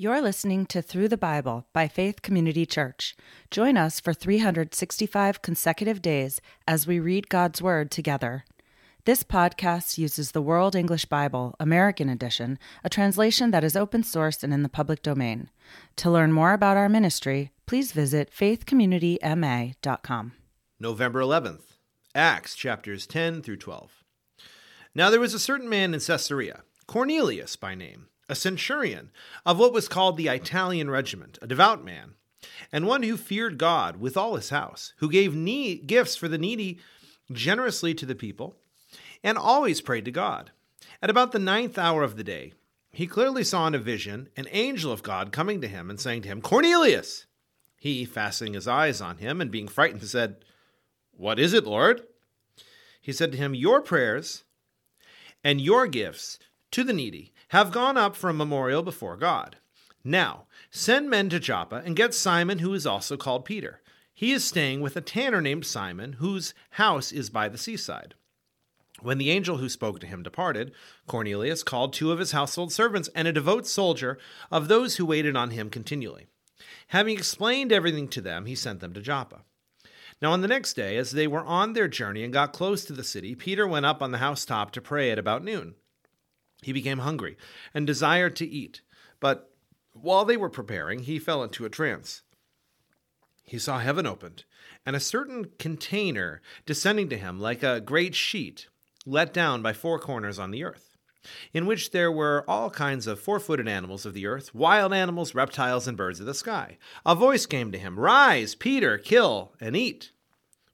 You're listening to Through the Bible by Faith Community Church. Join us for 365 consecutive days as we read God's Word together. This podcast uses the World English Bible, American Edition, a translation that is open source and in the public domain. To learn more about our ministry, please visit faithcommunityma.com. November 11th, Acts chapters 10 through 12. Now there was a certain man in Caesarea, Cornelius by name a centurion of what was called the Italian regiment, a devout man, and one who feared God with all his house, who gave gifts for the needy generously to the people, and always prayed to God. At about the ninth hour of the day, he clearly saw in a vision an angel of God coming to him and saying to him, Cornelius! He, fastening his eyes on him and being frightened, said, What is it, Lord? He said to him, Your prayers and your gifts to the needy have gone up for a memorial before God. Now, send men to Joppa and get Simon, who is also called Peter. He is staying with a tanner named Simon, whose house is by the seaside. When the angel who spoke to him departed, Cornelius called two of his household servants and a devout soldier of those who waited on him continually. Having explained everything to them, he sent them to Joppa. Now, on the next day, as they were on their journey and got close to the city, Peter went up on the housetop to pray at about noon. He became hungry and desired to eat, but while they were preparing, he fell into a trance. He saw heaven opened, and a certain container descending to him like a great sheet, let down by four corners on the earth, in which there were all kinds of four footed animals of the earth, wild animals, reptiles, and birds of the sky. A voice came to him Rise, Peter, kill and eat.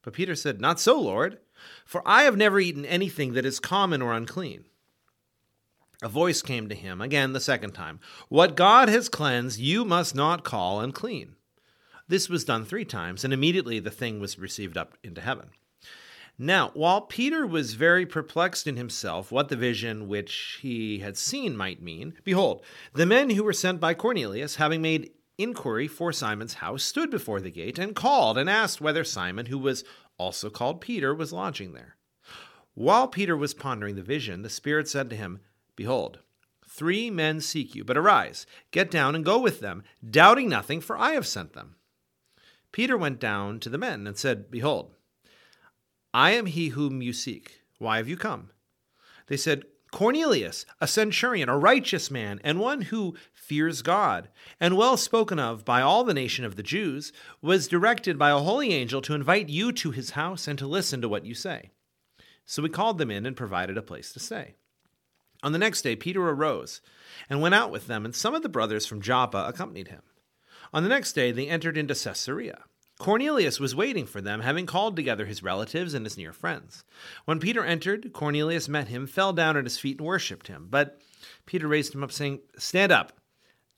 But Peter said, Not so, Lord, for I have never eaten anything that is common or unclean. A voice came to him again the second time What God has cleansed, you must not call unclean. This was done three times, and immediately the thing was received up into heaven. Now, while Peter was very perplexed in himself what the vision which he had seen might mean, behold, the men who were sent by Cornelius, having made inquiry for Simon's house, stood before the gate and called and asked whether Simon, who was also called Peter, was lodging there. While Peter was pondering the vision, the Spirit said to him, Behold, three men seek you, but arise, get down and go with them, doubting nothing, for I have sent them. Peter went down to the men and said, Behold, I am he whom you seek. Why have you come? They said, Cornelius, a centurion, a righteous man, and one who fears God, and well spoken of by all the nation of the Jews, was directed by a holy angel to invite you to his house and to listen to what you say. So we called them in and provided a place to stay. On the next day, Peter arose and went out with them, and some of the brothers from Joppa accompanied him. On the next day, they entered into Caesarea. Cornelius was waiting for them, having called together his relatives and his near friends. When Peter entered, Cornelius met him, fell down at his feet, and worshipped him. But Peter raised him up, saying, Stand up.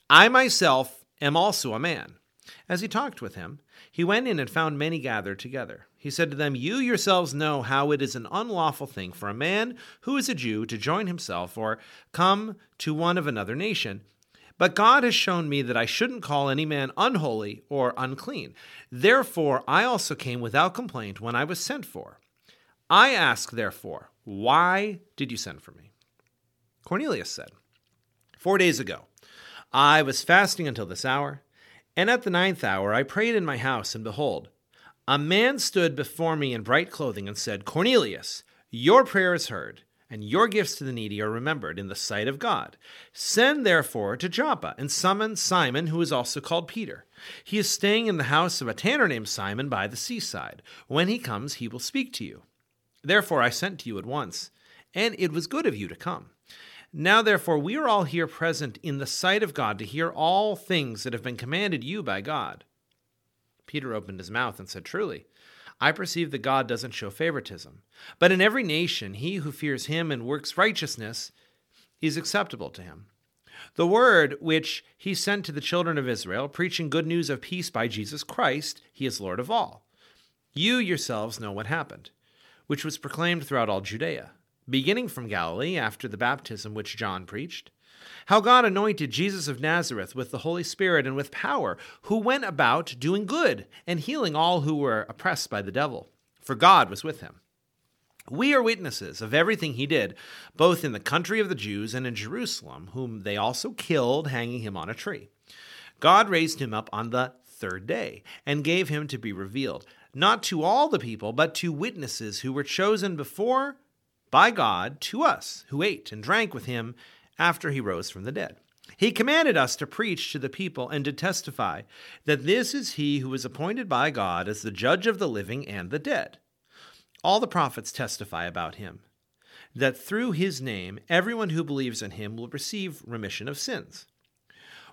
I myself am also a man. As he talked with him, he went in and found many gathered together. He said to them, You yourselves know how it is an unlawful thing for a man who is a Jew to join himself or come to one of another nation. But God has shown me that I shouldn't call any man unholy or unclean. Therefore, I also came without complaint when I was sent for. I ask, therefore, why did you send for me? Cornelius said, Four days ago, I was fasting until this hour. And at the ninth hour I prayed in my house, and behold, a man stood before me in bright clothing and said, Cornelius, your prayer is heard, and your gifts to the needy are remembered in the sight of God. Send therefore to Joppa and summon Simon, who is also called Peter. He is staying in the house of a tanner named Simon by the seaside. When he comes, he will speak to you. Therefore I sent to you at once, and it was good of you to come. Now, therefore, we are all here present in the sight of God to hear all things that have been commanded you by God. Peter opened his mouth and said, Truly, I perceive that God doesn't show favoritism. But in every nation, he who fears him and works righteousness is acceptable to him. The word which he sent to the children of Israel, preaching good news of peace by Jesus Christ, he is Lord of all. You yourselves know what happened, which was proclaimed throughout all Judea beginning from Galilee after the baptism which John preached, how God anointed Jesus of Nazareth with the Holy Spirit and with power, who went about doing good and healing all who were oppressed by the devil, for God was with him. We are witnesses of everything he did, both in the country of the Jews and in Jerusalem, whom they also killed, hanging him on a tree. God raised him up on the third day and gave him to be revealed, not to all the people, but to witnesses who were chosen before by God to us, who ate and drank with him after he rose from the dead. He commanded us to preach to the people and to testify that this is he who was appointed by God as the judge of the living and the dead. All the prophets testify about him, that through his name everyone who believes in him will receive remission of sins.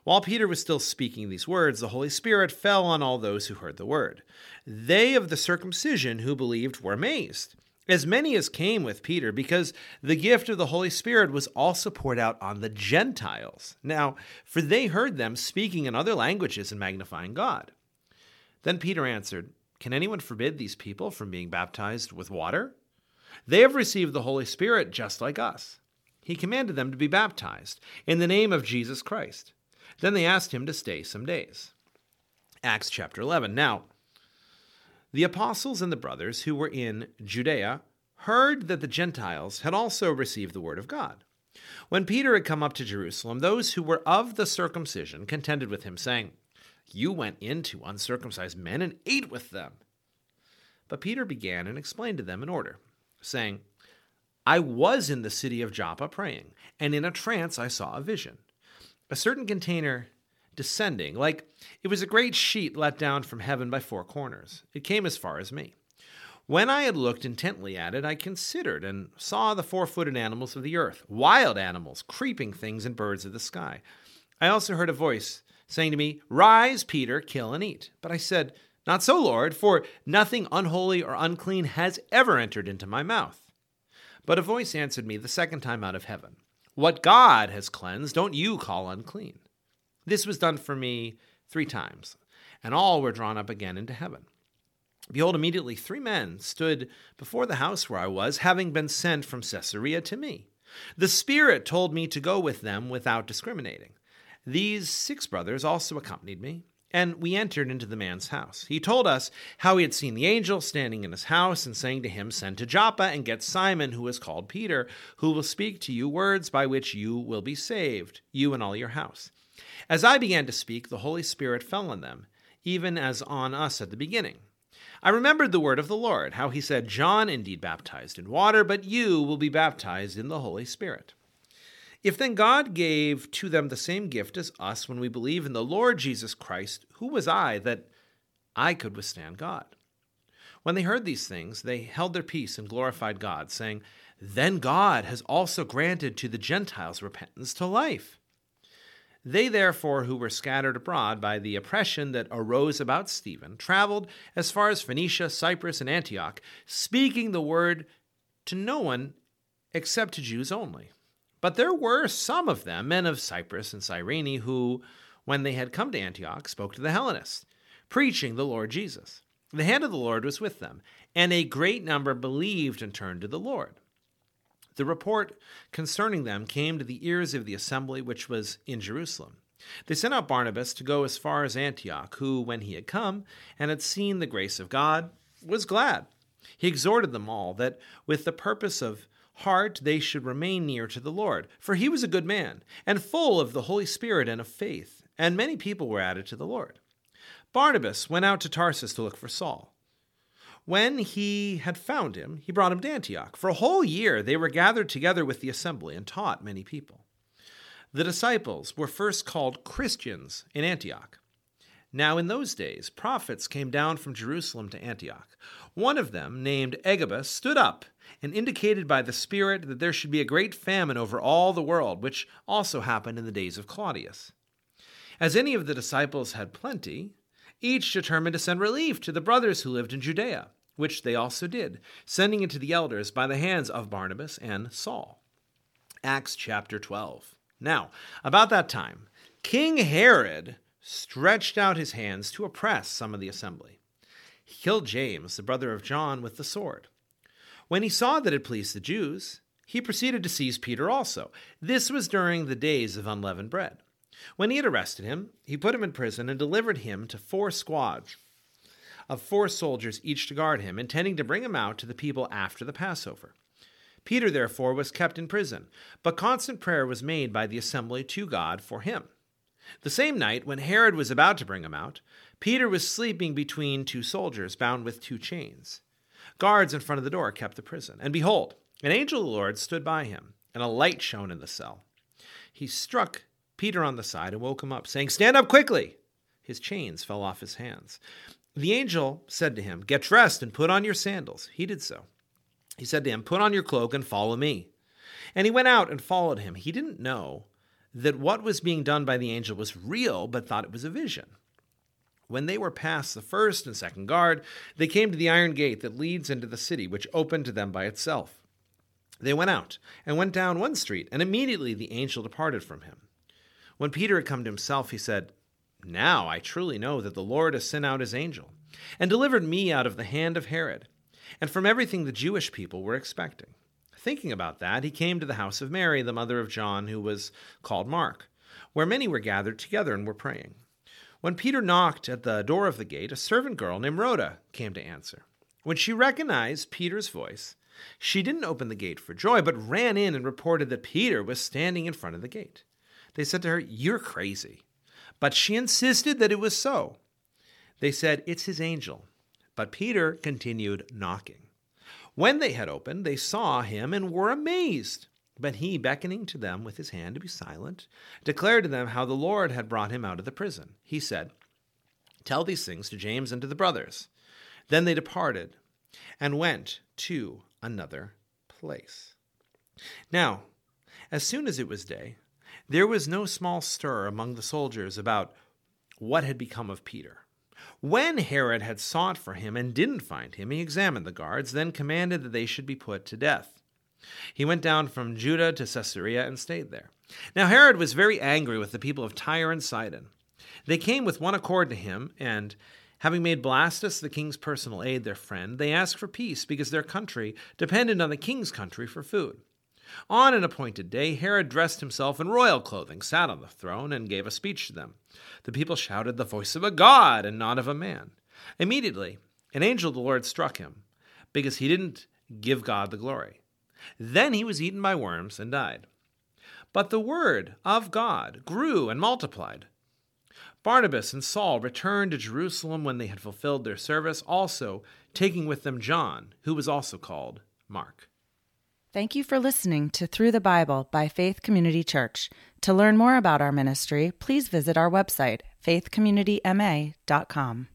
While Peter was still speaking these words, the Holy Spirit fell on all those who heard the word. They of the circumcision who believed were amazed, as many as came with Peter, because the gift of the Holy Spirit was also poured out on the Gentiles. Now, for they heard them speaking in other languages and magnifying God. Then Peter answered, can anyone forbid these people from being baptized with water? They have received the Holy Spirit just like us. He commanded them to be baptized in the name of Jesus Christ. Then they asked him to stay some days. Acts chapter 11. Now, the apostles and the brothers who were in Judea heard that the Gentiles had also received the word of God. When Peter had come up to Jerusalem, those who were of the circumcision contended with him, saying, you went into uncircumcised men and ate with them. But Peter began and explained to them in order, saying, I was in the city of Joppa praying, and in a trance I saw a vision. A certain container descending, like it was a great sheet let down from heaven by four corners. It came as far as me. When I had looked intently at it, I considered and saw the four footed animals of the earth, wild animals, creeping things, and birds of the sky. I also heard a voice saying to me, Rise, Peter, kill and eat. But I said, Not so, Lord, for nothing unholy or unclean has ever entered into my mouth. But a voice answered me the second time out of heaven, What God has cleansed, don't you call unclean. This was done for me three times, and all were drawn up again into heaven. Behold, immediately three men stood before the house where I was, having been sent from Caesarea to me. The Spirit told me to go with them without discriminating. These six brothers also accompanied me, and we entered into the man's house. He told us how he had seen the angel standing in his house and saying to him, Send to Joppa and get Simon, who is called Peter, who will speak to you words by which you will be saved, you and all your house. As I began to speak, the Holy Spirit fell on them, even as on us at the beginning. I remembered the word of the Lord, how he said, John indeed baptized in water, but you will be baptized in the Holy Spirit. If then God gave to them the same gift as us when we believe in the Lord Jesus Christ, who was I that I could withstand God? When they heard these things, they held their peace and glorified God, saying, Then God has also granted to the Gentiles repentance to life. They, therefore, who were scattered abroad by the oppression that arose about Stephen, traveled as far as Phoenicia, Cyprus, and Antioch, speaking the word to no one except to Jews only. But there were some of them, men of Cyprus and Cyrene, who, when they had come to Antioch, spoke to the Hellenists, preaching the Lord Jesus. The hand of the Lord was with them, and a great number believed and turned to the Lord. The report concerning them came to the ears of the assembly which was in Jerusalem. They sent out Barnabas to go as far as Antioch, who, when he had come and had seen the grace of God, was glad. He exhorted them all that, with the purpose of heart they should remain near to the Lord. For he was a good man, and full of the Holy Spirit and of faith, and many people were added to the Lord. Barnabas went out to Tarsus to look for Saul. When he had found him, he brought him to Antioch. For a whole year they were gathered together with the assembly and taught many people. The disciples were first called Christians in Antioch. Now, in those days, prophets came down from Jerusalem to Antioch. One of them, named Agabus, stood up and indicated by the Spirit that there should be a great famine over all the world, which also happened in the days of Claudius. As any of the disciples had plenty, each determined to send relief to the brothers who lived in Judea, which they also did, sending it to the elders by the hands of Barnabas and Saul. Acts chapter 12. Now, about that time, King Herod stretched out his hands to oppress some of the assembly. He killed James, the brother of John, with the sword. When he saw that it pleased the Jews, he proceeded to seize Peter also. This was during the days of unleavened bread. When he had arrested him, he put him in prison and delivered him to four squads of four soldiers each to guard him, intending to bring him out to the people after the Passover. Peter, therefore, was kept in prison, but constant prayer was made by the assembly to God for him. The same night, when Herod was about to bring him out, Peter was sleeping between two soldiers, bound with two chains. Guards in front of the door kept the prison. And behold, an angel of the Lord stood by him, and a light shone in the cell. He struck Peter on the side and woke him up, saying, Stand up quickly! His chains fell off his hands. The angel said to him, Get dressed and put on your sandals. He did so. He said to him, Put on your cloak and follow me. And he went out and followed him. He didn't know that what was being done by the angel was real, but thought it was a vision. When they were past the first and second guard, they came to the iron gate that leads into the city, which opened to them by itself. They went out and went down one street, and immediately the angel departed from him. When Peter had come to himself, he said, Now I truly know that the Lord has sent out his angel, and delivered me out of the hand of Herod and from everything the Jewish people were expecting. Thinking about that, he came to the house of Mary, the mother of John, who was called Mark, where many were gathered together and were praying. When Peter knocked at the door of the gate, a servant girl named Rhoda came to answer. When she recognized Peter's voice, she didn't open the gate for joy, but ran in and reported that Peter was standing in front of the gate. They said to her, You're crazy. But she insisted that it was so. They said, It's his angel. But Peter continued knocking. When they had opened, they saw him and were amazed. But he, beckoning to them with his hand to be silent, declared to them how the Lord had brought him out of the prison. He said, Tell these things to James and to the brothers. Then they departed and went to another place. Now, as soon as it was day, there was no small stir among the soldiers about what had become of Peter. When Herod had sought for him and didn't find him, he examined the guards, then commanded that they should be put to death. He went down from Judah to Caesarea and stayed there. Now Herod was very angry with the people of Tyre and Sidon. They came with one accord to him, and having made Blastus, the king's personal aide, their friend, they asked for peace because their country depended on the king's country for food. On an appointed day, Herod dressed himself in royal clothing, sat on the throne, and gave a speech to them. The people shouted, The voice of a god and not of a man. Immediately, an angel of the Lord struck him, because he didn't give God the glory. Then he was eaten by worms and died. But the word of God grew and multiplied. Barnabas and Saul returned to Jerusalem when they had fulfilled their service, also taking with them John, who was also called Mark. Thank you for listening to Through the Bible by Faith Community Church. To learn more about our ministry, please visit our website, faithcommunityma.com.